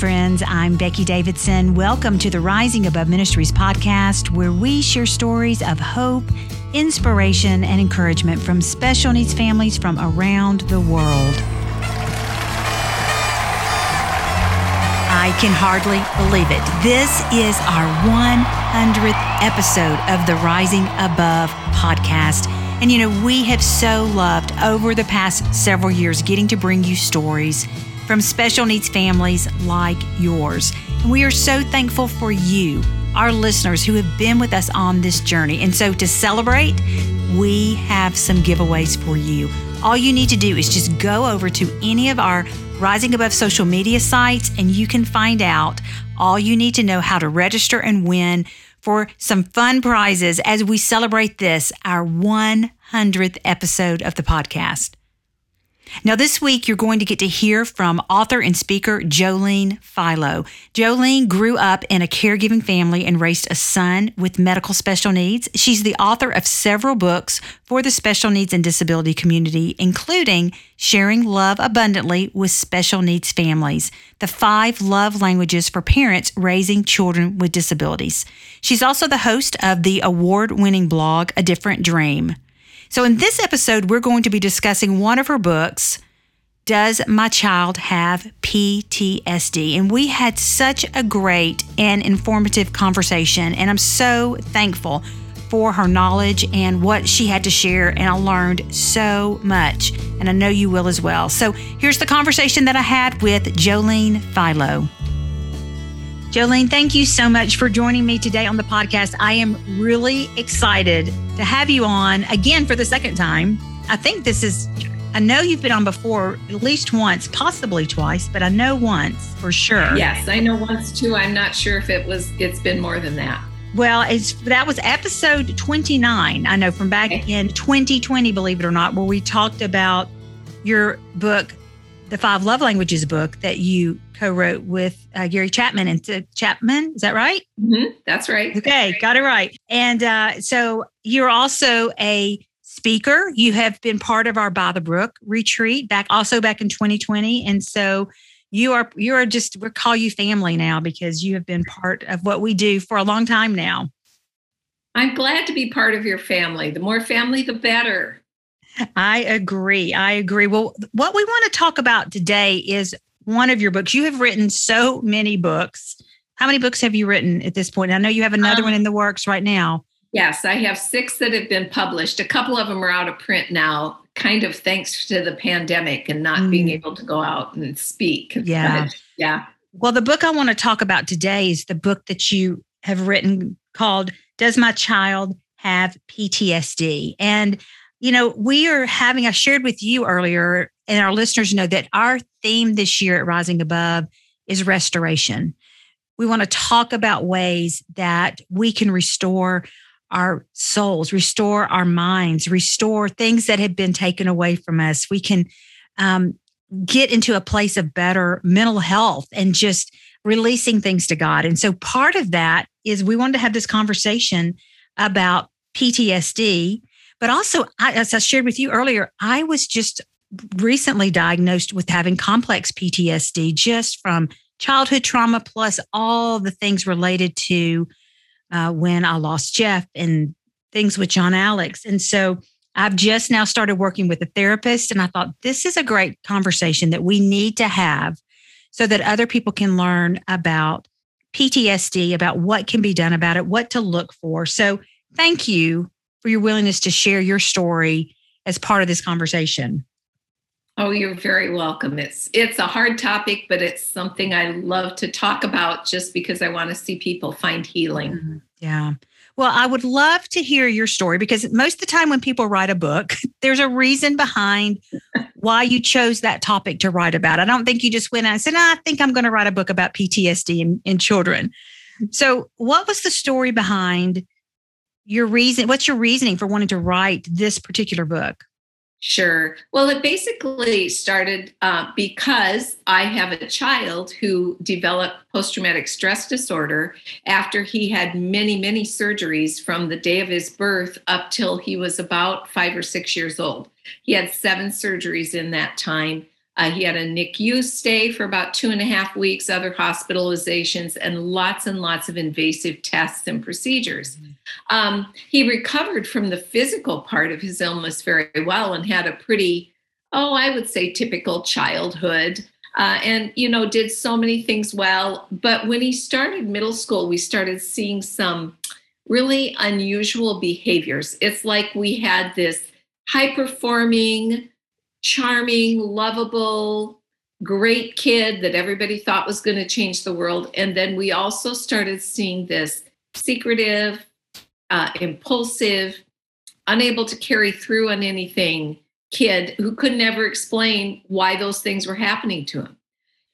Friends, I'm Becky Davidson. Welcome to the Rising Above Ministries podcast, where we share stories of hope, inspiration, and encouragement from special needs families from around the world. I can hardly believe it. This is our 100th episode of the Rising Above podcast. And you know, we have so loved over the past several years getting to bring you stories from special needs families like yours. And we are so thankful for you, our listeners who have been with us on this journey. And so to celebrate, we have some giveaways for you. All you need to do is just go over to any of our Rising Above social media sites and you can find out all you need to know how to register and win for some fun prizes as we celebrate this, our 100th episode of the podcast. Now, this week, you're going to get to hear from author and speaker Jolene Philo. Jolene grew up in a caregiving family and raised a son with medical special needs. She's the author of several books for the special needs and disability community, including Sharing Love Abundantly with Special Needs Families, the five love languages for parents raising children with disabilities. She's also the host of the award winning blog, A Different Dream. So, in this episode, we're going to be discussing one of her books, Does My Child Have PTSD? And we had such a great and informative conversation, and I'm so thankful for her knowledge and what she had to share. And I learned so much, and I know you will as well. So, here's the conversation that I had with Jolene Philo. Jolene, thank you so much for joining me today on the podcast. I am really excited to have you on again for the second time. I think this is, I know you've been on before at least once, possibly twice, but I know once for sure. Yes, I know once too. I'm not sure if it was, it's been more than that. Well, it's that was episode 29. I know from back okay. in 2020, believe it or not, where we talked about your book, the Five Love Languages book that you co-wrote with uh, Gary Chapman and uh, Chapman. Is that right? Mm-hmm. That's right. Okay, got it right. And uh, so you're also a speaker. You have been part of our By the Brook retreat back also back in 2020, and so you are you are just we call you family now because you have been part of what we do for a long time now. I'm glad to be part of your family. The more family, the better. I agree. I agree. Well, what we want to talk about today is one of your books. You have written so many books. How many books have you written at this point? I know you have another um, one in the works right now. Yes, I have six that have been published. A couple of them are out of print now, kind of thanks to the pandemic and not mm. being able to go out and speak. Yeah. But, yeah. Well, the book I want to talk about today is the book that you have written called Does My Child Have PTSD? And you know, we are having, I shared with you earlier, and our listeners know that our theme this year at Rising Above is restoration. We want to talk about ways that we can restore our souls, restore our minds, restore things that have been taken away from us. We can um, get into a place of better mental health and just releasing things to God. And so part of that is we wanted to have this conversation about PTSD but also, I, as I shared with you earlier, I was just recently diagnosed with having complex PTSD just from childhood trauma plus all the things related to uh, when I lost Jeff and things with John Alex. And so I've just now started working with a therapist, and I thought this is a great conversation that we need to have so that other people can learn about PTSD, about what can be done about it, what to look for. So thank you for your willingness to share your story as part of this conversation. Oh, you're very welcome. It's it's a hard topic, but it's something I love to talk about just because I want to see people find healing. Mm-hmm. Yeah. Well, I would love to hear your story because most of the time when people write a book, there's a reason behind why you chose that topic to write about. I don't think you just went and said, I think I'm going to write a book about PTSD in, in children. So, what was the story behind your reason what's your reasoning for wanting to write this particular book Sure. Well, it basically started uh, because I have a child who developed post traumatic stress disorder after he had many, many surgeries from the day of his birth up till he was about five or six years old. He had seven surgeries in that time. Uh, he had a NICU stay for about two and a half weeks, other hospitalizations, and lots and lots of invasive tests and procedures. Mm-hmm. Um, he recovered from the physical part of his illness very well and had a pretty, oh, I would say typical childhood. Uh, and you know did so many things well but when he started middle school we started seeing some really unusual behaviors it's like we had this high performing charming, lovable, great kid that everybody thought was going to change the world. And then we also started seeing this secretive, uh, impulsive, unable to carry through on anything kid who could never explain why those things were happening to him.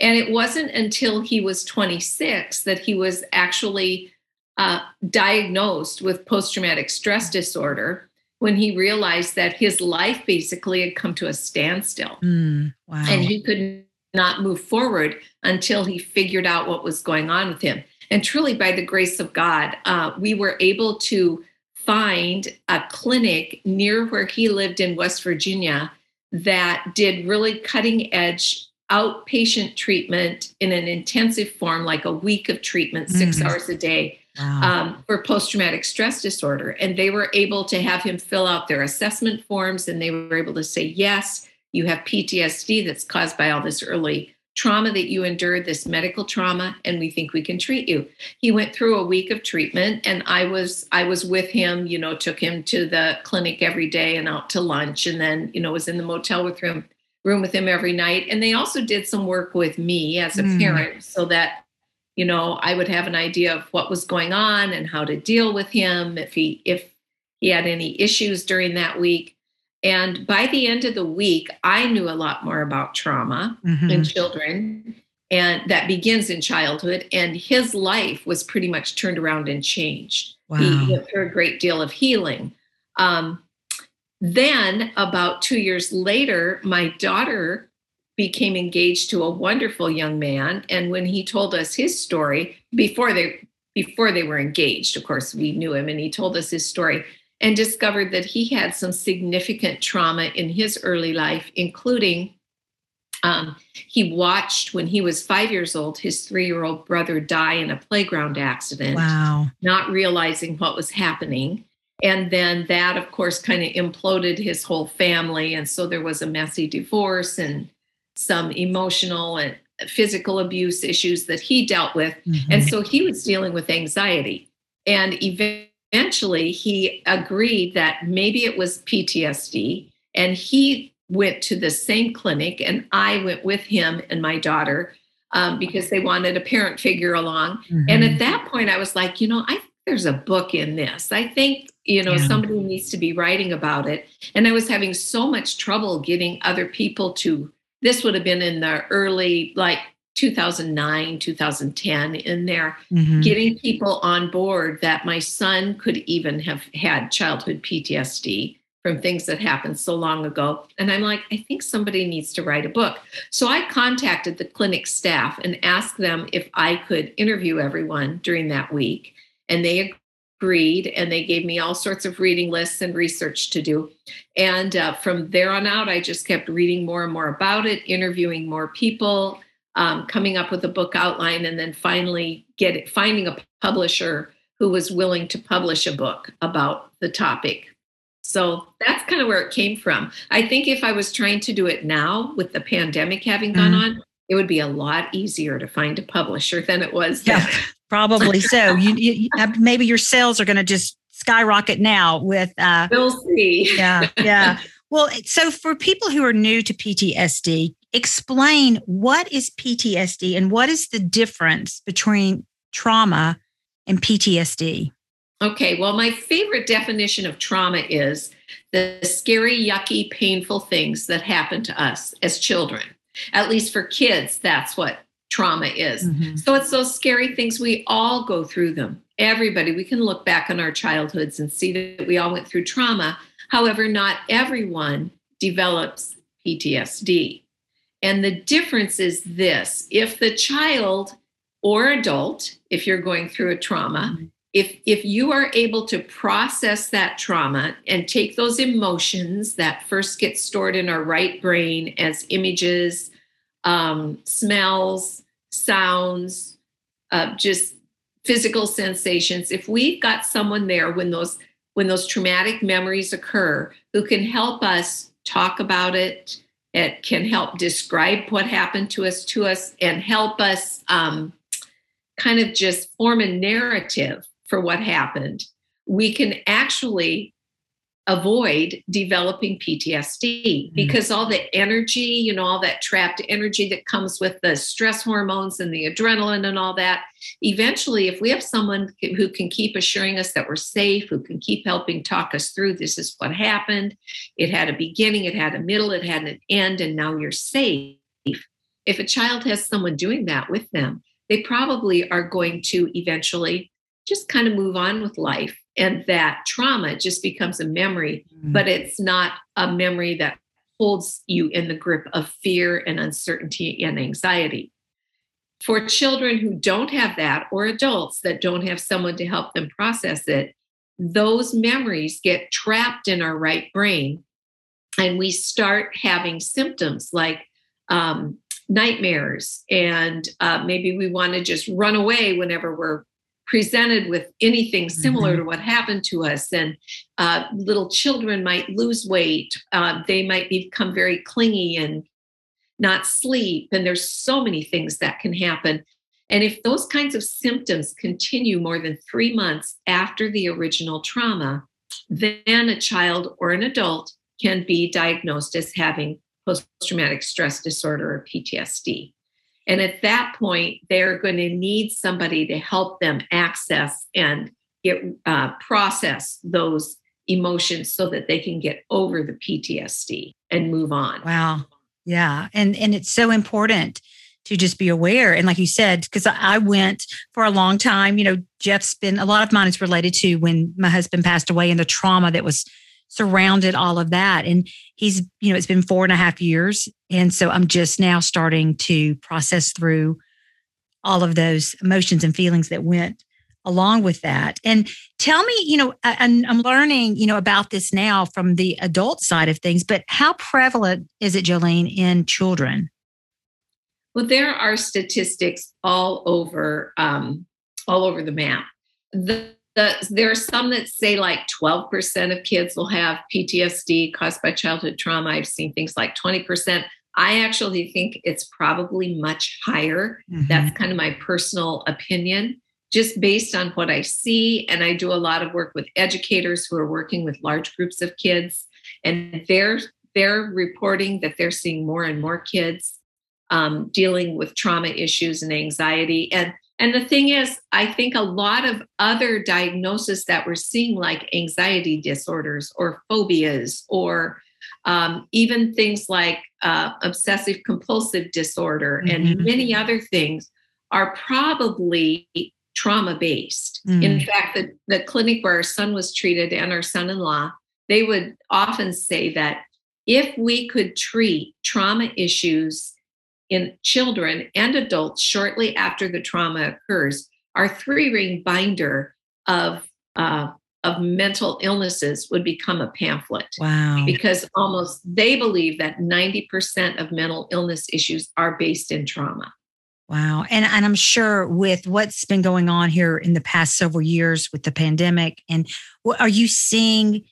And it wasn't until he was 26 that he was actually uh, diagnosed with post traumatic stress disorder when he realized that his life basically had come to a standstill. Mm, wow. And he could not move forward until he figured out what was going on with him. And truly, by the grace of God, uh, we were able to find a clinic near where he lived in West Virginia that did really cutting edge outpatient treatment in an intensive form, like a week of treatment, 6 mm hours a day wow. um, for post traumatic stress disorder. And they were able to have him fill out their assessment forms and they were able to say, yes, you have PTSD that's caused by all this early trauma that you endured, this medical trauma, and we think we can treat you. He went through a week of treatment and I was I was with him, you know, took him to the clinic every day and out to lunch and then, you know, was in the motel with him room with him every night. And they also did some work with me as a mm. parent so that you know i would have an idea of what was going on and how to deal with him if he if he had any issues during that week and by the end of the week i knew a lot more about trauma mm-hmm. in children and that begins in childhood and his life was pretty much turned around and changed wow. he went through a great deal of healing um, then about two years later my daughter became engaged to a wonderful young man. And when he told us his story before they before they were engaged of course we knew him and he told us his story and discovered that he had some significant trauma in his early life including um, he watched when he was five years old his three-year-old brother die in a playground accident wow. not realizing what was happening. And then that of course kind of imploded his whole family. And so there was a messy divorce and some emotional and physical abuse issues that he dealt with. Mm-hmm. And so he was dealing with anxiety. And eventually he agreed that maybe it was PTSD. And he went to the same clinic, and I went with him and my daughter um, because they wanted a parent figure along. Mm-hmm. And at that point, I was like, you know, I think there's a book in this. I think you know yeah. somebody needs to be writing about it and i was having so much trouble getting other people to this would have been in the early like 2009 2010 in there mm-hmm. getting people on board that my son could even have had childhood ptsd from things that happened so long ago and i'm like i think somebody needs to write a book so i contacted the clinic staff and asked them if i could interview everyone during that week and they agreed and they gave me all sorts of reading lists and research to do and uh, from there on out i just kept reading more and more about it interviewing more people um, coming up with a book outline and then finally get it, finding a publisher who was willing to publish a book about the topic so that's kind of where it came from i think if i was trying to do it now with the pandemic having gone mm-hmm. on it would be a lot easier to find a publisher than it was yeah. Probably so. You, you, maybe your sales are going to just skyrocket now with. Uh, we'll see. Yeah, yeah. Well, so for people who are new to PTSD, explain what is PTSD and what is the difference between trauma and PTSD. Okay, well, my favorite definition of trauma is the scary, yucky, painful things that happen to us as children. At least for kids, that's what trauma is. Mm-hmm. So it's those scary things. We all go through them. Everybody, we can look back on our childhoods and see that we all went through trauma. However, not everyone develops PTSD. And the difference is this if the child or adult, if you're going through a trauma, mm-hmm. if, if you are able to process that trauma and take those emotions that first get stored in our right brain as images, um, smells, sounds, uh, just physical sensations. If we've got someone there when those when those traumatic memories occur who can help us talk about it, it can help describe what happened to us to us and help us um, kind of just form a narrative for what happened we can actually avoid developing PTSD mm-hmm. because all the energy, you know, all that trapped energy that comes with the stress hormones and the adrenaline and all that. Eventually, if we have someone who can keep assuring us that we're safe, who can keep helping talk us through this is what happened, it had a beginning, it had a middle, it had an end, and now you're safe. If a child has someone doing that with them, they probably are going to eventually just kind of move on with life and that trauma just becomes a memory mm-hmm. but it's not a memory that holds you in the grip of fear and uncertainty and anxiety for children who don't have that or adults that don't have someone to help them process it those memories get trapped in our right brain and we start having symptoms like um, nightmares and uh, maybe we want to just run away whenever we're presented with anything similar mm-hmm. to what happened to us. And uh, little children might lose weight. Uh, they might become very clingy and not sleep. And there's so many things that can happen. And if those kinds of symptoms continue more than three months after the original trauma, then a child or an adult can be diagnosed as having post traumatic stress disorder or PTSD. And at that point, they're going to need somebody to help them access and get uh, process those emotions so that they can get over the PTSD and move on. Wow. Yeah. And and it's so important to just be aware. And like you said, because I went for a long time, you know, Jeff's been a lot of mine is related to when my husband passed away and the trauma that was surrounded all of that. And he's, you know, it's been four and a half years. And so I'm just now starting to process through all of those emotions and feelings that went along with that. And tell me, you know, I, I'm learning, you know, about this now from the adult side of things, but how prevalent is it, Jolene, in children? Well, there are statistics all over, um, all over the map. The the, there are some that say like 12% of kids will have PTSD caused by childhood trauma. I've seen things like 20%. I actually think it's probably much higher. Mm-hmm. That's kind of my personal opinion, just based on what I see. And I do a lot of work with educators who are working with large groups of kids, and they're they're reporting that they're seeing more and more kids um, dealing with trauma issues and anxiety. And and the thing is, I think a lot of other diagnoses that we're seeing, like anxiety disorders or phobias, or um, even things like uh, obsessive compulsive disorder mm-hmm. and many other things, are probably trauma based. Mm. In fact, the, the clinic where our son was treated and our son in law, they would often say that if we could treat trauma issues in children and adults shortly after the trauma occurs, our three ring binder of uh, of mental illnesses would become a pamphlet. Wow. Because almost they believe that 90% of mental illness issues are based in trauma. Wow. And, and I'm sure with what's been going on here in the past several years with the pandemic, and what, are you seeing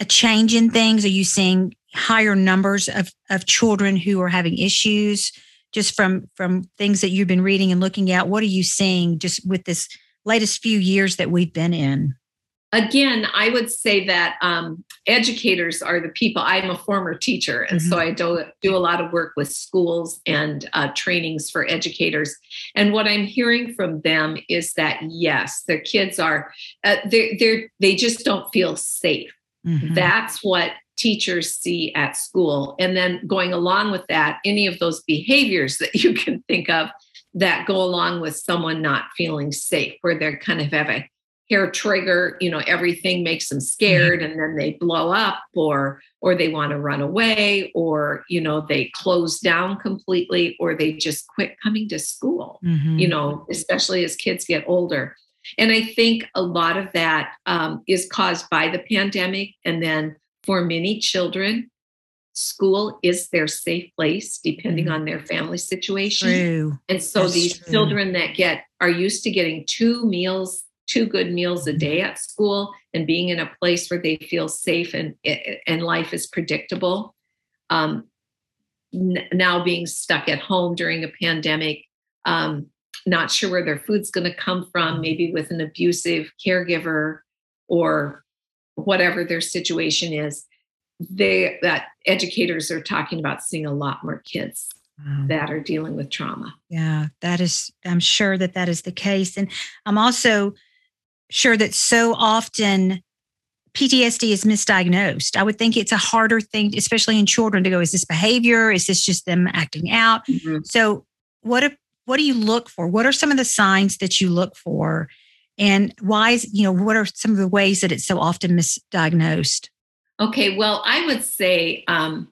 a change in things? Are you seeing higher numbers of, of children who are having issues. Just from from things that you've been reading and looking at what are you seeing just with this latest few years that we've been in? Again i would say that um, educators are the people. I'm a former teacher and mm-hmm. so i do, do a lot of work with schools and uh, trainings for educators. And what i'm hearing from them is that yes their kids are uh, they they they just don't feel safe. Mm-hmm. that's what teachers see at school. And then going along with that, any of those behaviors that you can think of that go along with someone not feeling safe, where they're kind of have a hair trigger, you know, everything makes them scared and then they blow up or or they want to run away or you know they close down completely or they just quit coming to school mm-hmm. you know especially as kids get older and i think a lot of that um, is caused by the pandemic and then for many children, school is their safe place depending mm-hmm. on their family situation. True. And so That's these true. children that get are used to getting two meals, two good meals a day at school and being in a place where they feel safe and and life is predictable. Um, n- now being stuck at home during a pandemic, um, not sure where their food's going to come from, maybe with an abusive caregiver or whatever their situation is they that educators are talking about seeing a lot more kids wow. that are dealing with trauma yeah that is i'm sure that that is the case and i'm also sure that so often PTSD is misdiagnosed. I would think it's a harder thing, especially in children, to go, is this behavior? Is this just them acting out? Mm-hmm. So what if, what do you look for? What are some of the signs that you look for? And why is, you know, what are some of the ways that it's so often misdiagnosed? Okay, well, I would say um,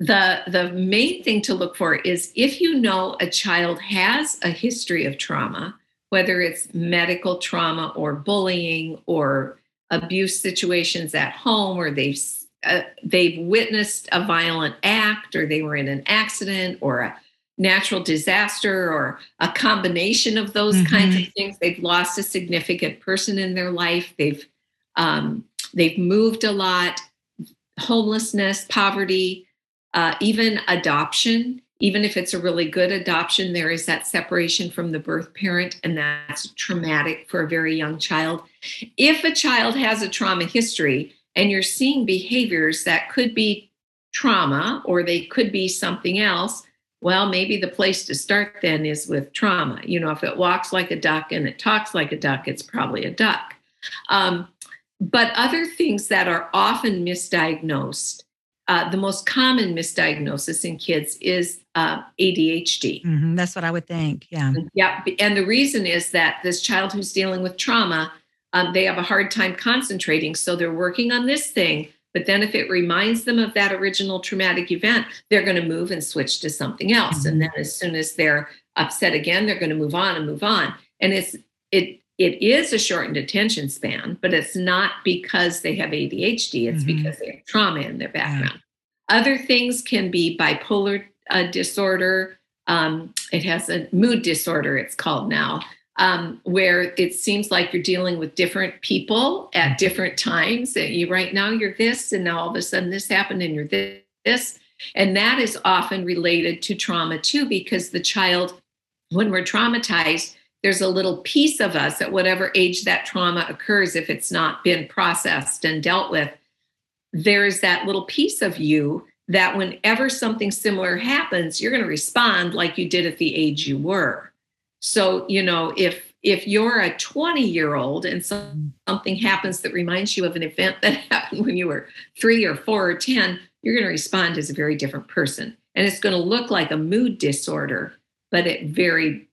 the the main thing to look for is if you know a child has a history of trauma, whether it's medical trauma or bullying or abuse situations at home, or they've uh, they've witnessed a violent act, or they were in an accident, or a natural disaster, or a combination of those mm-hmm. kinds of things. They've lost a significant person in their life. They've um, They've moved a lot, homelessness, poverty, uh, even adoption. Even if it's a really good adoption, there is that separation from the birth parent, and that's traumatic for a very young child. If a child has a trauma history and you're seeing behaviors that could be trauma or they could be something else, well, maybe the place to start then is with trauma. You know, if it walks like a duck and it talks like a duck, it's probably a duck. Um, but other things that are often misdiagnosed, uh, the most common misdiagnosis in kids is uh, ADHD. Mm-hmm, that's what I would think. Yeah. Yeah. And the reason is that this child who's dealing with trauma, um, they have a hard time concentrating. So they're working on this thing. But then if it reminds them of that original traumatic event, they're going to move and switch to something else. And then as soon as they're upset again, they're going to move on and move on. And it's, it it is a shortened attention span, but it's not because they have ADHD, it's mm-hmm. because they have trauma in their background. Yeah. Other things can be bipolar uh, disorder. Um, it has a mood disorder, it's called now, um, where it seems like you're dealing with different people at mm-hmm. different times. And you right now you're this, and now all of a sudden this happened, and you're this. And that is often related to trauma too, because the child, when we're traumatized, there's a little piece of us at whatever age that trauma occurs, if it's not been processed and dealt with, there's that little piece of you that whenever something similar happens, you're going to respond like you did at the age you were. So, you know, if if you're a 20 year old and something happens that reminds you of an event that happened when you were three or four or 10, you're going to respond as a very different person. And it's going to look like a mood disorder, but it very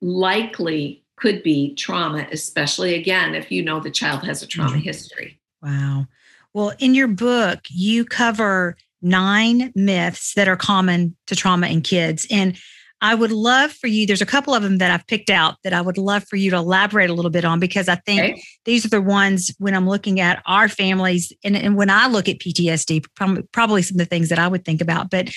likely could be trauma, especially again, if you know the child has a trauma mm-hmm. history. Wow. Well, in your book, you cover nine myths that are common to trauma in kids. And I would love for you, there's a couple of them that I've picked out that I would love for you to elaborate a little bit on because I think okay. these are the ones when I'm looking at our families and, and when I look at PTSD, probably, probably some of the things that I would think about. But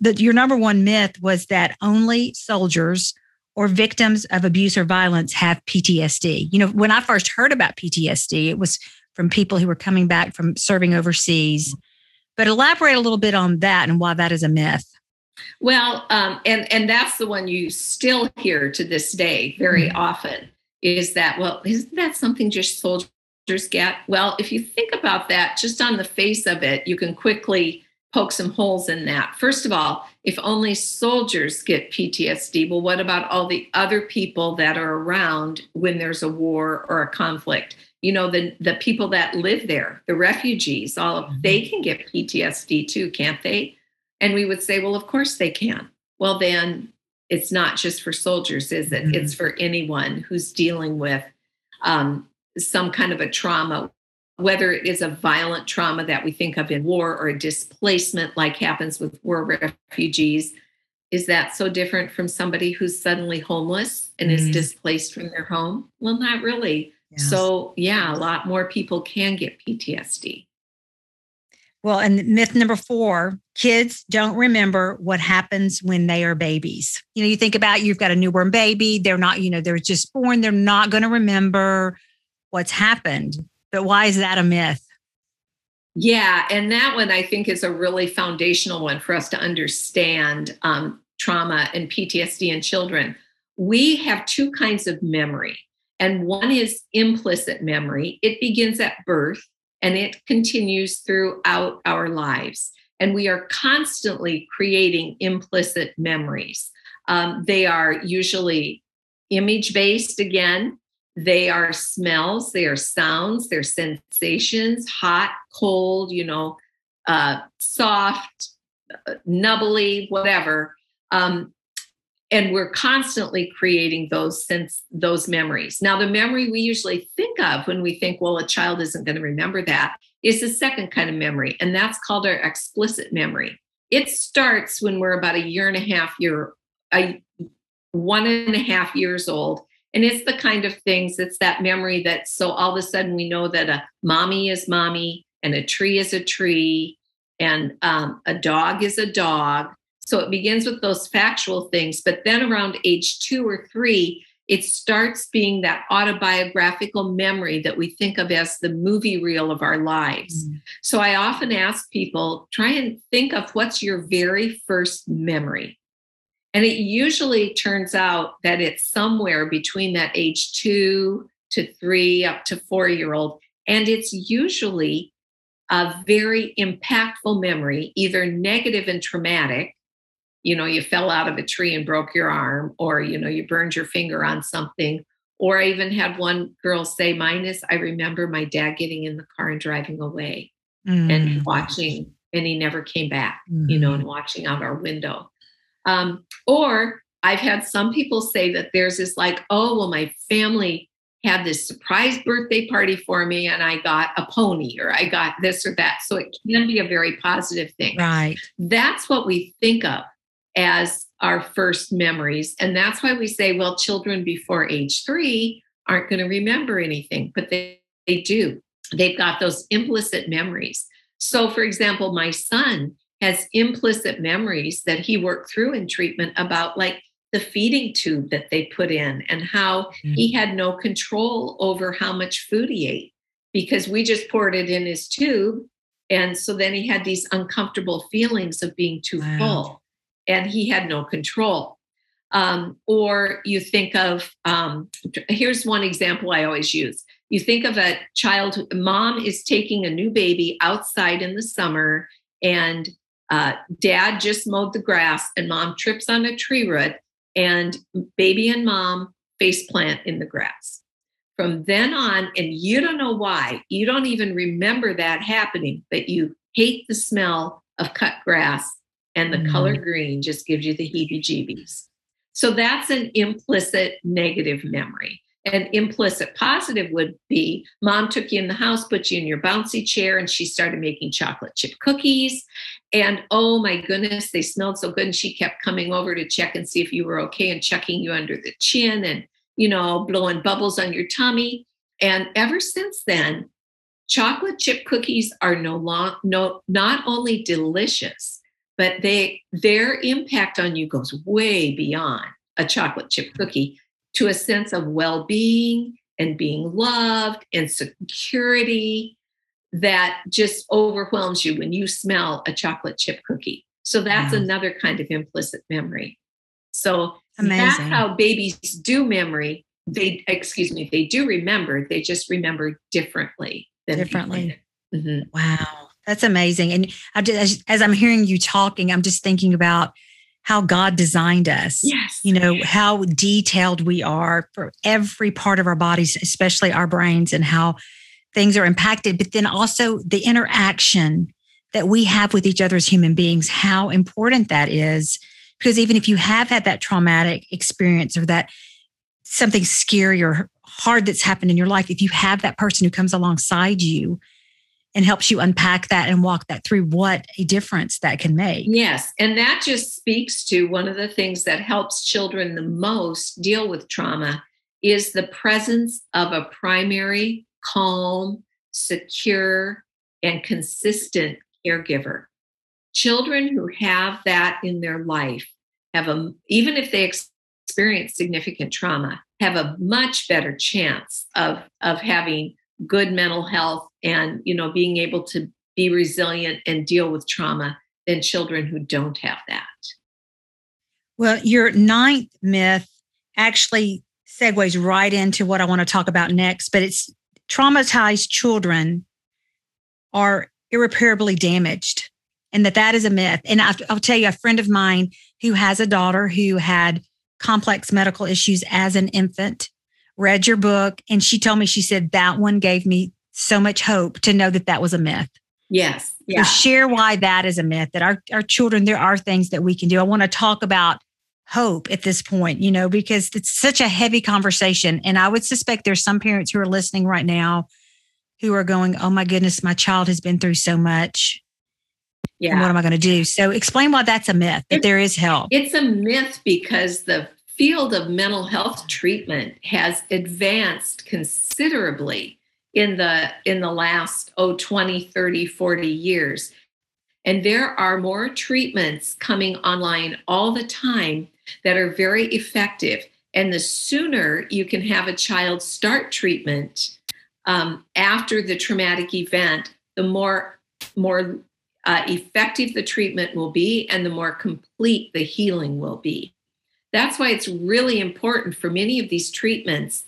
the, your number one myth was that only soldiers or victims of abuse or violence have PTSD. You know, when I first heard about PTSD, it was from people who were coming back from serving overseas. But elaborate a little bit on that and why that is a myth. Well, um, and and that's the one you still hear to this day very mm-hmm. often is that well, isn't that something just soldiers get? Well, if you think about that, just on the face of it, you can quickly poke some holes in that. First of all, if only soldiers get PTSD, well, what about all the other people that are around when there's a war or a conflict? You know, the, the people that live there, the refugees, all of they mm-hmm. can get PTSD too, can't they? And we would say, well, of course they can. Well, then it's not just for soldiers, is it? Mm-hmm. It's for anyone who's dealing with um, some kind of a trauma, whether it is a violent trauma that we think of in war or a displacement like happens with war refugees is that so different from somebody who's suddenly homeless and mm. is displaced from their home well not really yes. so yeah a lot more people can get ptsd well and myth number four kids don't remember what happens when they are babies. You know, you think about you've got a newborn baby, they're not, you know, they're just born, they're not going to remember what's happened. But why is that a myth? Yeah, and that one I think is a really foundational one for us to understand um, trauma and PTSD in children. We have two kinds of memory, and one is implicit memory. It begins at birth and it continues throughout our lives and we are constantly creating implicit memories. Um, they are usually image based again. They are smells, they are sounds, they're sensations, hot, cold, you know, uh, soft, uh, nubbly, whatever. Um, and we're constantly creating those sense those memories. Now, the memory we usually think of when we think, well, a child isn't going to remember that, is the second kind of memory, and that's called our explicit memory. It starts when we're about a year and a half year, a one and a half years old. And it's the kind of things, it's that memory that so all of a sudden we know that a mommy is mommy and a tree is a tree and um, a dog is a dog. So it begins with those factual things. But then around age two or three, it starts being that autobiographical memory that we think of as the movie reel of our lives. Mm. So I often ask people try and think of what's your very first memory. And it usually turns out that it's somewhere between that age two to three up to four year old. And it's usually a very impactful memory, either negative and traumatic, you know you fell out of a tree and broke your arm or you know you burned your finger on something or i even had one girl say mine is i remember my dad getting in the car and driving away mm. and watching and he never came back mm. you know and mm-hmm. watching out our window um, or i've had some people say that there's this like oh well my family had this surprise birthday party for me and I got a pony or I got this or that. So it can be a very positive thing. Right. That's what we think of as our first memories. And that's why we say, well, children before age three aren't going to remember anything, but they, they do. They've got those implicit memories. So, for example, my son has implicit memories that he worked through in treatment about like the feeding tube that they put in and how mm-hmm. he had no control over how much food he ate because we just poured it in his tube. And so then he had these uncomfortable feelings of being too wow. full and he had no control. Um, or you think of um, here's one example I always use. You think of a child, mom is taking a new baby outside in the summer, and uh, dad just mowed the grass, and mom trips on a tree root, and baby and mom face plant in the grass. From then on, and you don't know why, you don't even remember that happening, but you hate the smell of cut grass and the mm. color green just gives you the heebie jeebies. So that's an implicit negative memory. An implicit positive would be mom took you in the house, put you in your bouncy chair, and she started making chocolate chip cookies. And oh my goodness, they smelled so good. And she kept coming over to check and see if you were okay and checking you under the chin and, you know, blowing bubbles on your tummy. And ever since then, chocolate chip cookies are no long, no, not only delicious, but they their impact on you goes way beyond a chocolate chip cookie to a sense of well-being and being loved and security that just overwhelms you when you smell a chocolate chip cookie. So that's another kind of implicit memory. So Amazing. that's how babies do memory. They excuse me, they do remember. They just remember differently than differently. Mm-hmm. Wow. That's amazing. And I just, as I'm hearing you talking, I'm just thinking about how God designed us. Yes. You know, how detailed we are for every part of our bodies, especially our brains, and how things are impacted, but then also the interaction that we have with each other as human beings, how important that is. Because even if you have had that traumatic experience or that something scary or hard that's happened in your life, if you have that person who comes alongside you and helps you unpack that and walk that through what a difference that can make. Yes. And that just speaks to one of the things that helps children the most deal with trauma is the presence of a primary, calm, secure, and consistent caregiver. children who have that in their life have a even if they experience significant trauma have a much better chance of of having good mental health and you know being able to be resilient and deal with trauma than children who don't have that well your ninth myth actually segues right into what i want to talk about next but it's traumatized children are irreparably damaged and that that is a myth. And I'll, tell you, a friend of mine who has a daughter who had complex medical issues as an infant read your book and she told me she said that one gave me so much hope to know that that was a myth yes yeah. So share why that is a myth that our, our children there are things that we can do i want to talk about hope at this point you know because it's such a heavy conversation and i would suspect there's some parents who are listening right now who are going oh my goodness my child has been through so much yeah. what am I going to do? So explain why that's a myth, that there is help. It's a myth because the field of mental health treatment has advanced considerably in the in the last oh 20 30 40 years and there are more treatments coming online all the time that are very effective and the sooner you can have a child start treatment um, after the traumatic event the more more uh, effective the treatment will be and the more complete the healing will be. That's why it's really important for many of these treatments,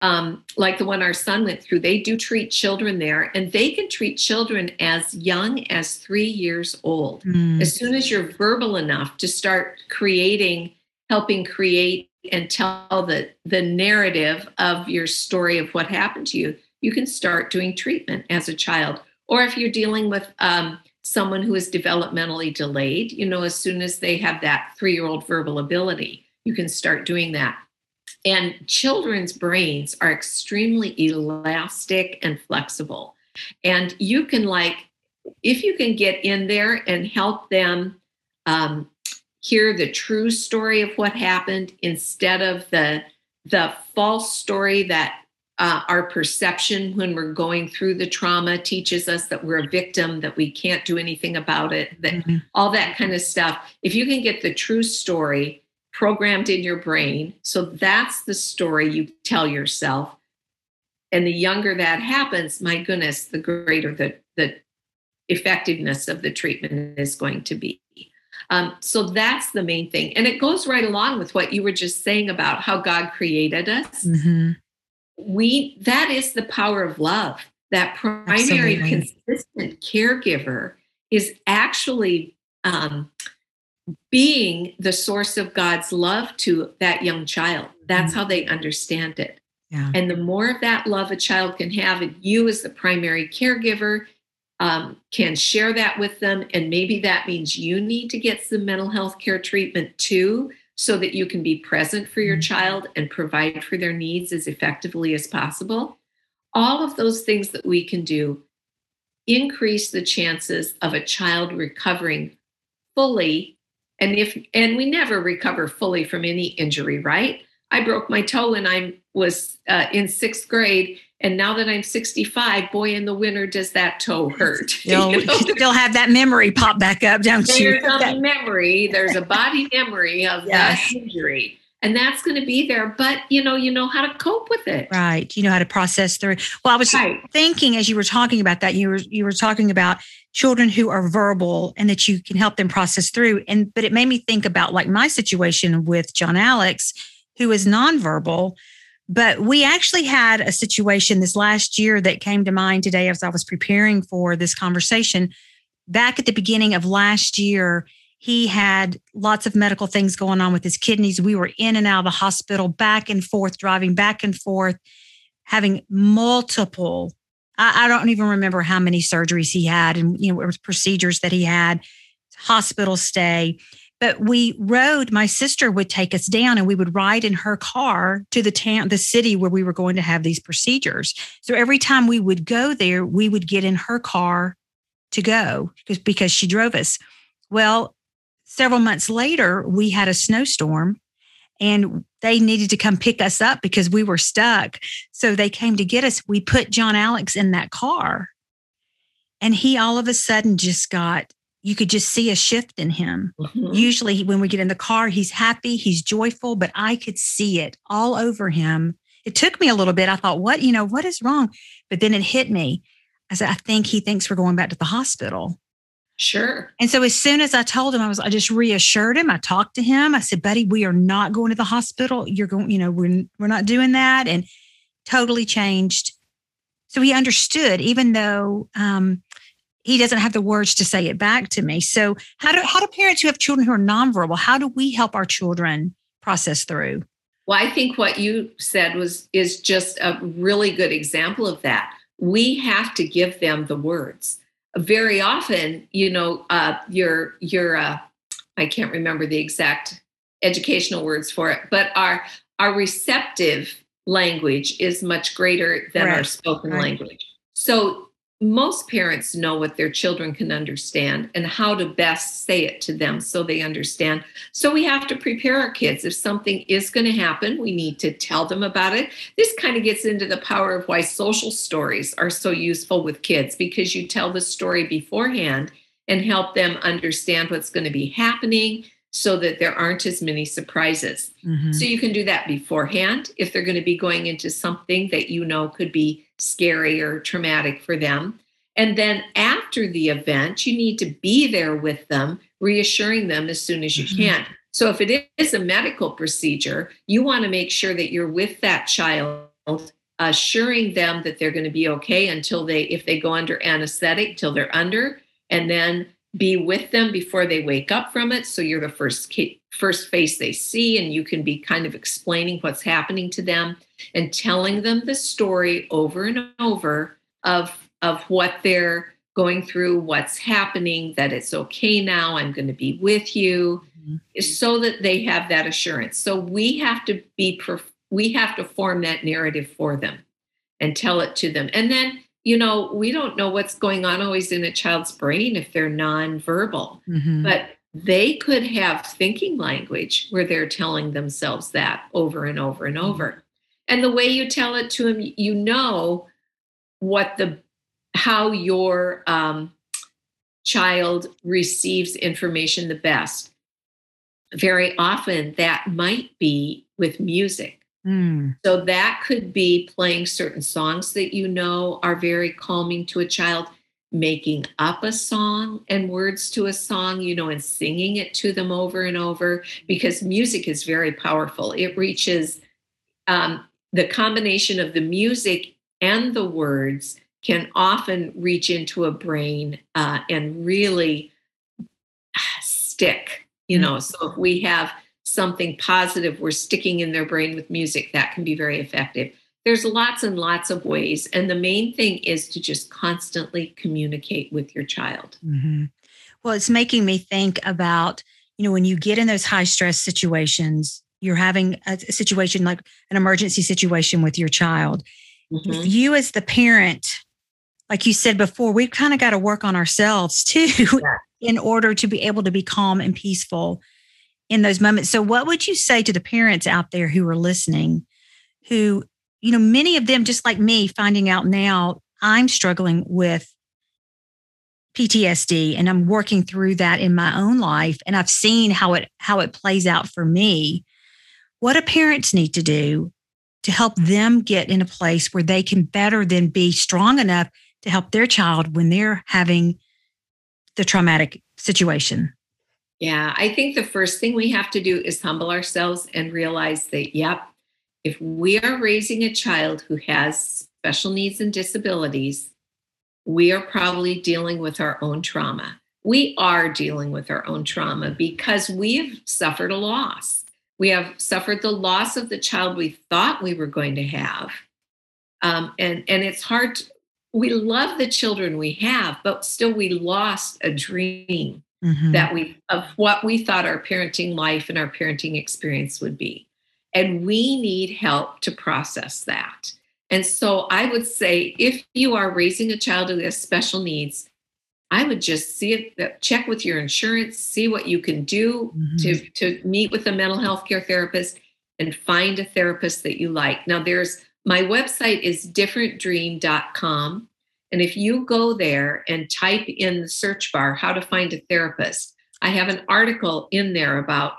um, like the one our son went through, they do treat children there and they can treat children as young as three years old. Mm. As soon as you're verbal enough to start creating, helping create and tell the, the narrative of your story of what happened to you, you can start doing treatment as a child. Or if you're dealing with um, someone who is developmentally delayed, you know, as soon as they have that three year old verbal ability, you can start doing that. And children's brains are extremely elastic and flexible. And you can, like, if you can get in there and help them um, hear the true story of what happened instead of the the false story that uh, our perception when we're going through the trauma teaches us that we're a victim, that we can't do anything about it, that mm-hmm. all that kind of stuff. If you can get the true story programmed in your brain, so that's the story you tell yourself. And the younger that happens, my goodness, the greater the, the effectiveness of the treatment is going to be. Um, so that's the main thing. And it goes right along with what you were just saying about how God created us. Mm-hmm we that is the power of love that primary Absolutely. consistent caregiver is actually um, being the source of god's love to that young child that's mm-hmm. how they understand it yeah. and the more of that love a child can have and you as the primary caregiver um, can share that with them and maybe that means you need to get some mental health care treatment too so that you can be present for your mm-hmm. child and provide for their needs as effectively as possible. All of those things that we can do increase the chances of a child recovering fully and if and we never recover fully from any injury right i broke my toe when i was uh, in sixth grade and now that I'm 65, boy, in the winter does that toe hurt. Still, you, know? still have that memory pop back up, don't there's you? There's a memory, there's a body memory of yes. that injury. And that's going to be there, but you know, you know how to cope with it. Right. You know how to process through. Well, I was right. thinking as you were talking about that, you were you were talking about children who are verbal and that you can help them process through. And but it made me think about like my situation with John Alex, who is nonverbal but we actually had a situation this last year that came to mind today as I was preparing for this conversation. Back at the beginning of last year, he had lots of medical things going on with his kidneys. We were in and out of the hospital, back and forth, driving back and forth, having multiple. I, don't even remember how many surgeries he had, and you know, it was procedures that he had, hospital stay. But we rode, my sister would take us down and we would ride in her car to the town, the city where we were going to have these procedures. So every time we would go there, we would get in her car to go because, because she drove us. Well, several months later, we had a snowstorm and they needed to come pick us up because we were stuck. So they came to get us. We put John Alex in that car. And he all of a sudden just got you could just see a shift in him. Mm-hmm. Usually, when we get in the car, he's happy, he's joyful, but I could see it all over him. It took me a little bit. I thought, what, you know, what is wrong? But then it hit me. I said, I think he thinks we're going back to the hospital. Sure. And so as soon as I told him, I was, I just reassured him. I talked to him. I said, buddy, we are not going to the hospital. You're going, you know, we're, we're not doing that. And totally changed. So he understood, even though um, he doesn't have the words to say it back to me. So how do how do parents who have children who are nonverbal, how do we help our children process through? Well, I think what you said was is just a really good example of that. We have to give them the words. Very often, you know, uh, your your uh, I can't remember the exact educational words for it, but our our receptive language is much greater than our spoken right. language. So most parents know what their children can understand and how to best say it to them so they understand. So we have to prepare our kids. If something is going to happen, we need to tell them about it. This kind of gets into the power of why social stories are so useful with kids because you tell the story beforehand and help them understand what's going to be happening so that there aren't as many surprises. Mm-hmm. So you can do that beforehand if they're going to be going into something that you know could be scary or traumatic for them. And then after the event, you need to be there with them, reassuring them as soon as you mm-hmm. can. So if it is a medical procedure, you want to make sure that you're with that child, assuring them that they're going to be okay until they, if they go under anesthetic, till they're under, and then be with them before they wake up from it. So you're the first first face they see, and you can be kind of explaining what's happening to them and telling them the story over and over of of what they're going through, what's happening, that it's okay now, I'm going to be with you, mm-hmm. so that they have that assurance. So we have to be we have to form that narrative for them and tell it to them. And then, you know, we don't know what's going on always in a child's brain if they're nonverbal, mm-hmm. but they could have thinking language where they're telling themselves that over and over and mm-hmm. over and the way you tell it to them, you know what the how your um, child receives information the best very often that might be with music mm. so that could be playing certain songs that you know are very calming to a child making up a song and words to a song, you know, and singing it to them over and over because music is very powerful. It reaches um, the combination of the music and the words can often reach into a brain uh, and really stick you know so if we have something positive we're sticking in their brain with music that can be very effective there's lots and lots of ways and the main thing is to just constantly communicate with your child mm-hmm. well it's making me think about you know when you get in those high stress situations you're having a, situation like an emergency situation with your child mm-hmm. you as the parent like you said before we've kind of got to work on ourselves too yeah. in order to be able to be calm and peaceful in those moments so what would you say to the parents out there who are listening who you know many of them just like me finding out now i'm struggling with PTSD and I'm working through that in my own life and I've seen how it how it plays out for me what do parents need to do to help them get in a place where they can better than be strong enough to help their child when they're having the traumatic situation? Yeah, I think the first thing we have to do is humble ourselves and realize that, yep, if we are raising a child who has special needs and disabilities, we are probably dealing with our own trauma. We are dealing with our own trauma because we have suffered a loss. We have suffered the loss of the child we thought we were going to have. Um, and, and it's hard. To, we love the children we have, but still we lost a dream mm-hmm. that we of what we thought our parenting life and our parenting experience would be. And we need help to process that. And so I would say if you are raising a child who has special needs, I would just see it, check with your insurance, see what you can do mm-hmm. to, to meet with a mental health care therapist and find a therapist that you like. Now, there's my website is differentdream.com. And if you go there and type in the search bar how to find a therapist, I have an article in there about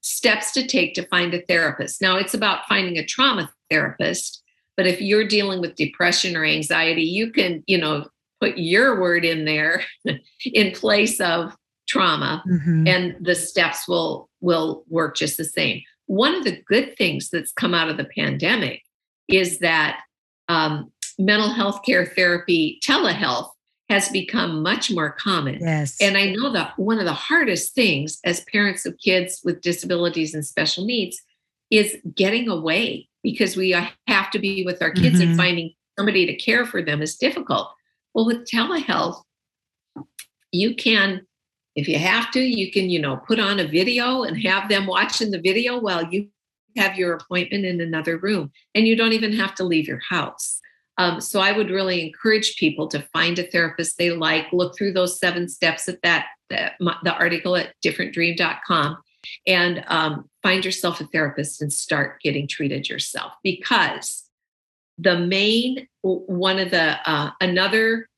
steps to take to find a therapist. Now, it's about finding a trauma therapist, but if you're dealing with depression or anxiety, you can, you know, put your word in there in place of trauma mm-hmm. and the steps will will work just the same. One of the good things that's come out of the pandemic is that um, mental health care therapy, telehealth, has become much more common. Yes. And I know that one of the hardest things as parents of kids with disabilities and special needs is getting away because we have to be with our kids mm-hmm. and finding somebody to care for them is difficult. Well, with telehealth, you can, if you have to, you can, you know, put on a video and have them watching the video while you have your appointment in another room. And you don't even have to leave your house. Um, so I would really encourage people to find a therapist they like, look through those seven steps at that, that the article at differentdream.com and um, find yourself a therapist and start getting treated yourself because the main one of the uh, another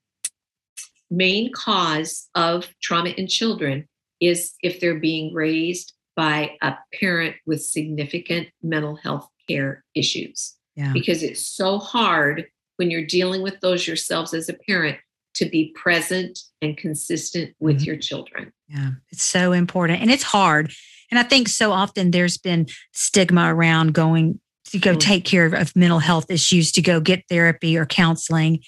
main cause of trauma in children is if they're being raised by a parent with significant mental health care issues yeah. because it's so hard when you're dealing with those yourselves as a parent to be present and consistent with mm-hmm. your children. Yeah, it's so important and it's hard. And I think so often there's been stigma around going to go mm-hmm. take care of mental health issues, to go get therapy or counseling.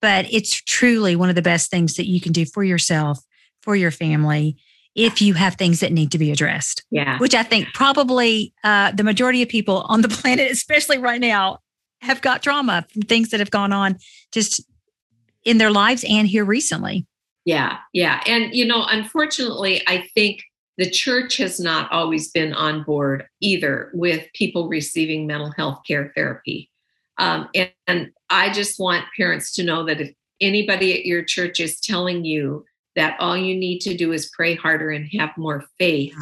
But it's truly one of the best things that you can do for yourself, for your family, if you have things that need to be addressed. Yeah. Which I think probably uh, the majority of people on the planet, especially right now, have got trauma from things that have gone on just in their lives and here recently. Yeah, yeah. And, you know, unfortunately, I think the church has not always been on board either with people receiving mental health care therapy. Um, and, and I just want parents to know that if anybody at your church is telling you that all you need to do is pray harder and have more faith,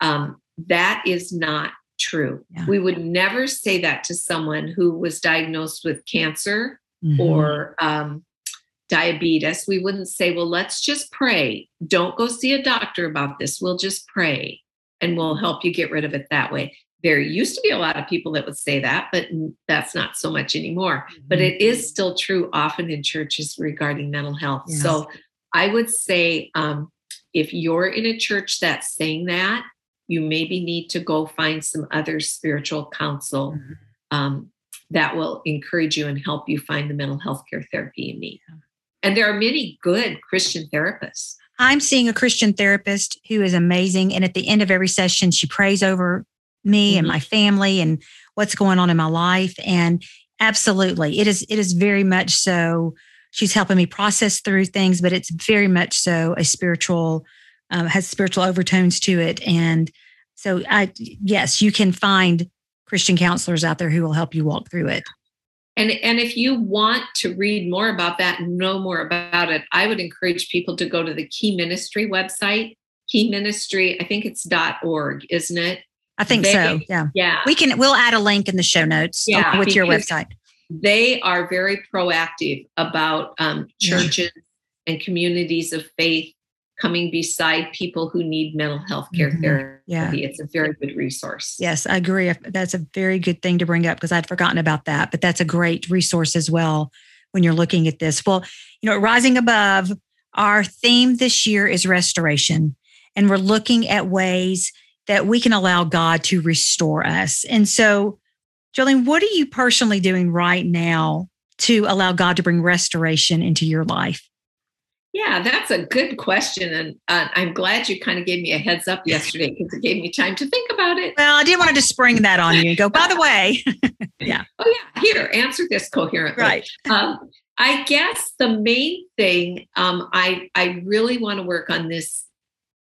um, that is not true. Yeah. We would never say that to someone who was diagnosed with cancer mm-hmm. or um, diabetes. We wouldn't say, well, let's just pray. Don't go see a doctor about this. We'll just pray and we'll help you get rid of it that way. There used to be a lot of people that would say that, but that's not so much anymore. Mm-hmm. But it is still true often in churches regarding mental health. Yes. So I would say um, if you're in a church that's saying that, you maybe need to go find some other spiritual counsel mm-hmm. um, that will encourage you and help you find the mental health care therapy you need. And there are many good Christian therapists. I'm seeing a Christian therapist who is amazing. And at the end of every session, she prays over me mm-hmm. and my family and what's going on in my life. And absolutely, it is, it is very much so. She's helping me process through things, but it's very much so a spiritual, um, has spiritual overtones to it. And so, I yes, you can find Christian counselors out there who will help you walk through it. And and if you want to read more about that and know more about it, I would encourage people to go to the Key Ministry website. Key Ministry, I think it's .org, isn't it? I think they, so. Yeah. Yeah. We can we'll add a link in the show notes yeah, with your website. They are very proactive about um, churches yeah. and communities of faith coming beside people who need mental health care mm-hmm. therapy. Yeah. It's a very good resource. Yes, I agree. That's a very good thing to bring up because I'd forgotten about that, but that's a great resource as well when you're looking at this. Well, you know, Rising Above, our theme this year is restoration, and we're looking at ways that we can allow God to restore us. And so, Jolene, what are you personally doing right now to allow God to bring restoration into your life? Yeah, that's a good question. And uh, I'm glad you kind of gave me a heads up yesterday because it gave me time to think about it. Well, I didn't want to just spring that on you and go, by the way. yeah. Oh, yeah. Here, answer this coherently. Right. um, I guess the main thing um, I, I really want to work on this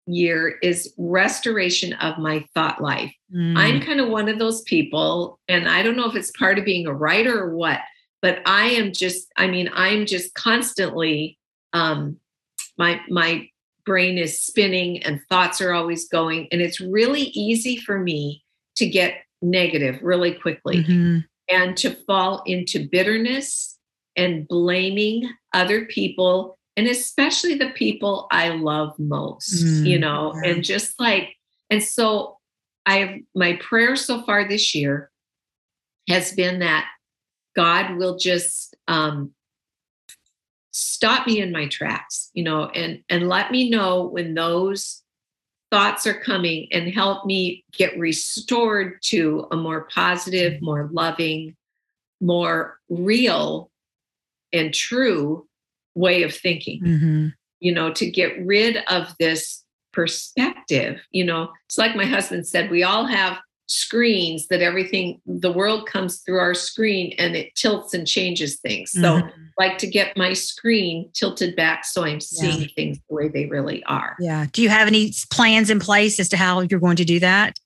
year is restoration of my thought life. Mm. I'm kind of one of those people, and I don't know if it's part of being a writer or what, but I am just, I mean, I'm just constantly um, my my brain is spinning and thoughts are always going and it's really easy for me to get negative really quickly mm-hmm. and to fall into bitterness and blaming other people and especially the people I love most, mm, you know, yeah. and just like, and so I've, my prayer so far this year has been that God will just um, stop me in my tracks, you know, and and let me know when those thoughts are coming and help me get restored to a more positive, more loving, more real and true way of thinking. Mm-hmm. You know, to get rid of this perspective, you know, it's like my husband said, we all have screens that everything the world comes through our screen and it tilts and changes things so mm-hmm. like to get my screen tilted back so i'm seeing yeah. things the way they really are yeah do you have any plans in place as to how you're going to do that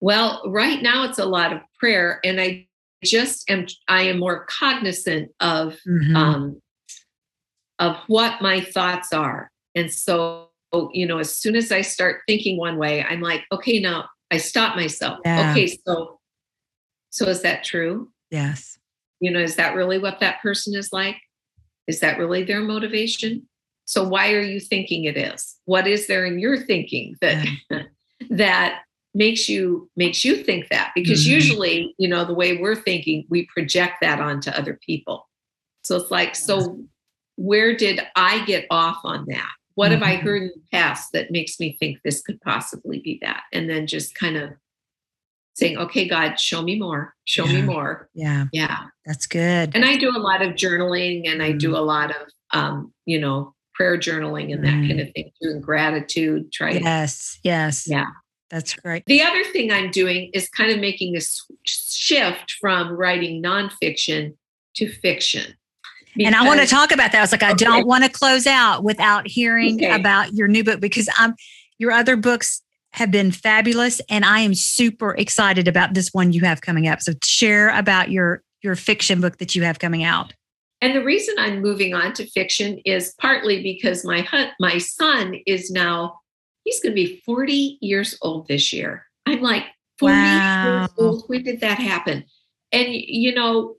well right now it's a lot of prayer and i just am i am more cognizant of mm-hmm. um of what my thoughts are and so you know as soon as i start thinking one way i'm like okay now I stop myself. Yeah. Okay, so so is that true? Yes. You know, is that really what that person is like? Is that really their motivation? So why are you thinking it is? What is there in your thinking that yeah. that makes you makes you think that? Because mm-hmm. usually, you know, the way we're thinking, we project that onto other people. So it's like, yes. so where did I get off on that? What mm-hmm. have I mm-hmm. heard in the past that makes me think this could possibly be that? And then just kind of saying, okay, God, show me more, show yeah. me more. Yeah. Yeah. That's good. And I do a lot of journaling and I do mm-hmm. a lot of, um, you know, prayer journaling and that mm. kind of thing, doing gratitude, try. Yes. Yes. Yeah. That's great. The other thing I'm doing is kind of making a shift from writing nonfiction to fiction. And I want to talk about that. I was like, I okay. don't want to close out without hearing okay. about your new book because I'm your other books have been fabulous and I am super excited about this one you have coming up. So share about your your fiction book that you have coming out. And the reason I'm moving on to fiction is partly because my my son is now he's going to be 40 years old this year. I'm like 40 wow. years old. When did that happen? And you know,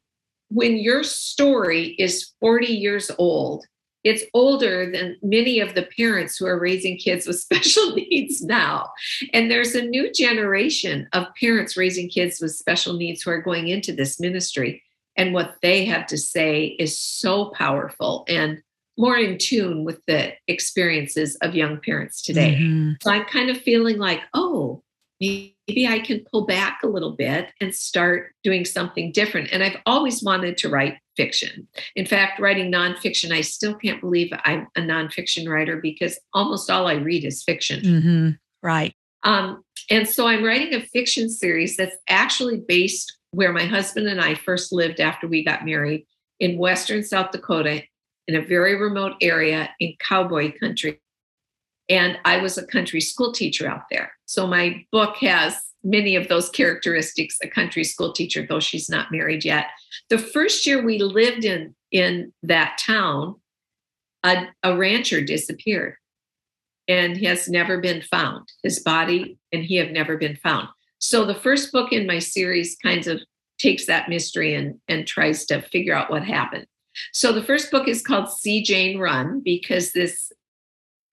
when your story is 40 years old, it's older than many of the parents who are raising kids with special needs now. And there's a new generation of parents raising kids with special needs who are going into this ministry. And what they have to say is so powerful and more in tune with the experiences of young parents today. Mm-hmm. So I'm kind of feeling like, oh, maybe I can pull back a little bit and start doing something different. And I've always wanted to write fiction. In fact, writing nonfiction, I still can't believe I'm a nonfiction writer because almost all I read is fiction. Mm-hmm. Right. Um, and so I'm writing a fiction series that's actually based where my husband and I first lived after we got married in Western South Dakota in a very remote area in cowboy country. And I was a country school teacher out there. So my book has many of those characteristics a country school teacher, though she's not married yet. The first year we lived in, in that town, a, a rancher disappeared and has never been found. His body and he have never been found. So the first book in my series kind of takes that mystery and, and tries to figure out what happened. So the first book is called See Jane Run because this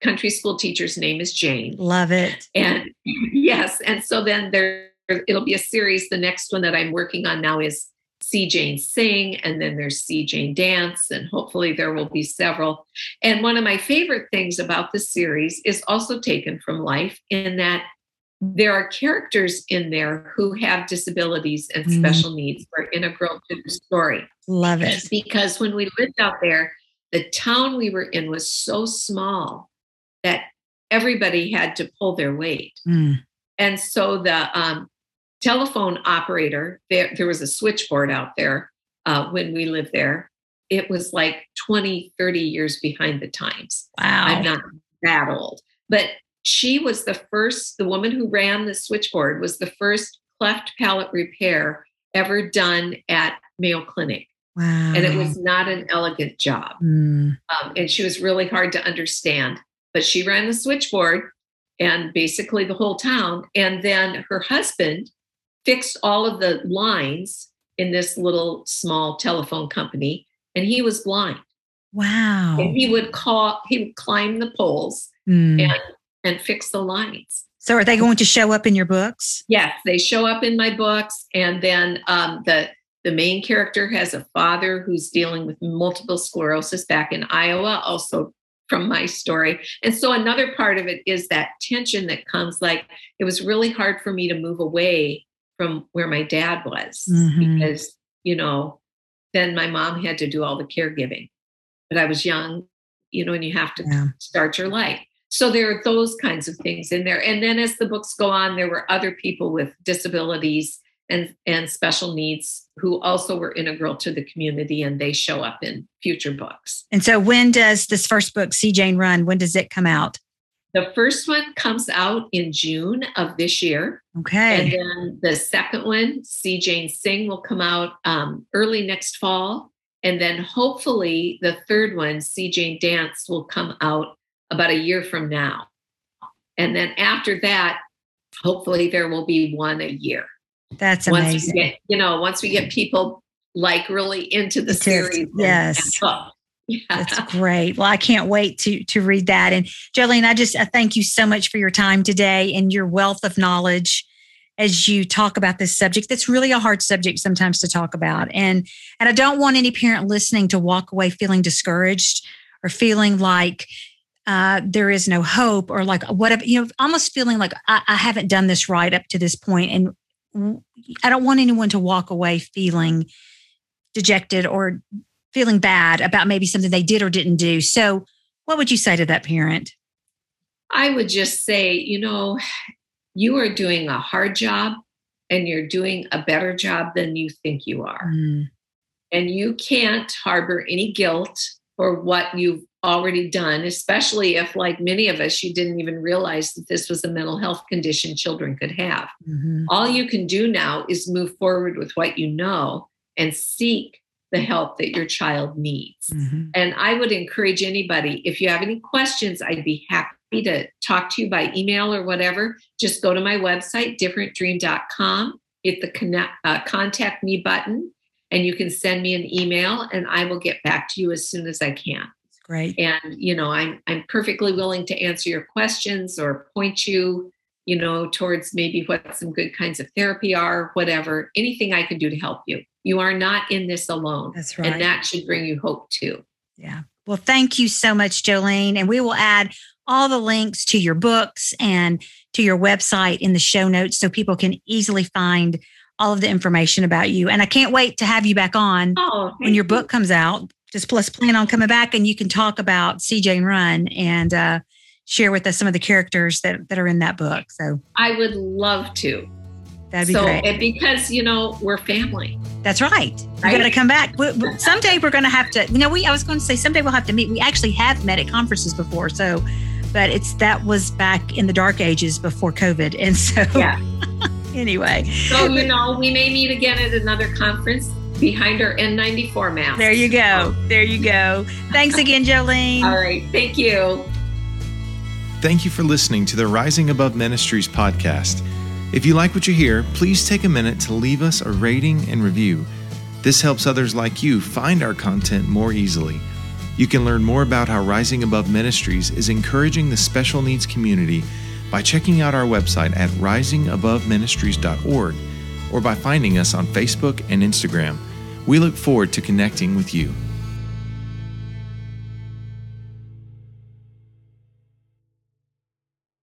country school teacher's name is Jane. Love it. And yes, and so then there it'll be a series. The next one that I'm working on now is See Jane Sing, and then there's See Jane Dance, and hopefully there will be several. And one of my favorite things about the series is also taken from life in that there are characters in there who have disabilities and mm. special needs are integral to the story. Love it. Because when we lived out there, the town we were in was so small that everybody had to pull their weight. Mm. And so the um, telephone operator, there, there was a switchboard out there uh, when we lived there. It was like 20, 30 years behind the times. Wow. I'm not that old. But she was the first, the woman who ran the switchboard was the first cleft palate repair ever done at Mayo Clinic. Wow. And it was not an elegant job. Mm. Um, and she was really hard to understand. But she ran the switchboard and basically the whole town. And then her husband fixed all of the lines in this little small telephone company. and he was blind. Wow. And he would call, he would climb the poles Mm. and and fix the lines. So are they going to show up in your books? Yes, they show up in my books, and then um, the the main character has a father who's dealing with multiple sclerosis back in Iowa, also from my story. And so another part of it is that tension that comes. Like it was really hard for me to move away from where my dad was Mhm. because you know then my mom had to do all the caregiving, but I was young, you know, and you have to Yeah. start your life. So there are those kinds of things in there. And then as the books go on, there were other people with disabilities and, and special needs who also were integral to the community and they show up in future books. And so when does this first book, See Jane Run, when does it come out? The first one comes out in June of this year. Okay. And then the second one, See Jane Sing, will come out um, early next fall. And then hopefully the third one, See Jane Dance, will come out about a year from now. And then after that, hopefully there will be one a year. That's Once we amazing. get, you know, once we get people like really into the series. yes. and. Yeah. That's great. Well, I can't wait to to read that. And Jolene, I just I thank you so much for your time today and your wealth of knowledge as you talk about this subject. That's really a hard subject sometimes to talk about. And and I don't want any parent listening to walk away feeling discouraged or feeling like uh, there is no hope or like what whatever, you know, almost feeling like I, I haven't done this right up to this. And w- I don't want anyone to walk away feeling dejected or feeling bad about maybe something they did or didn't do. So, what would you say to that parent? I would just say, you know, you are doing a hard job and you're doing a better job than you think you are. Mm, And you can't harbor any guilt for what you've already done, especially if, like many of us, you didn't even realize that this was a mental health condition children could have. mhm. All you can do now is move forward with what you know and seek the help that your child needs. Mhm. And I would encourage anybody, if you have any questions, I'd be happy to talk to you by email or whatever. Just go to my website, differentdream.com, hit the connect, uh, contact me button, and you can send me an email and I will get back to you as soon as I can. Great. And, you know, I'm, I'm perfectly willing to answer your questions or point you, you know, towards maybe what some good kinds of therapy are, whatever, anything I can do to help you. You are not in this alone. That's right. And that should bring you hope too. Yeah. Well, thank you so much, Jolene. And we will add all the links to your books and to your website in the show notes so people can easily find all of the information about you. And I can't wait to have you back on Oh, when your you. book comes out. Just plus plan on coming back and you can talk about See Jane Run and uh, share with us some of the characters that, that are in that book. So I would love to. that'd be so, great. and because you know we're family. That's right. You Right? got to come back. We- we- Someday we're going to have to. You know, we. I was going to say someday we'll have to meet. We actually have met at conferences before, so, but it's that was back in the dark ages before COVID, and so Yeah. anyway, So you know we may meet again at another conference behind our N94 mask. there you go. There you go. Thanks again, Jolene. All right. Thank you. Thank you for listening to the Rising Above Ministries podcast. If you like what you hear, please take a minute to leave us a rating and review. This helps others like you find our content more easily. You can learn more about how Rising Above Ministries is encouraging the special needs community by checking out our website at risingaboveministries.org or by finding us on Facebook and Instagram. We look forward to connecting with you.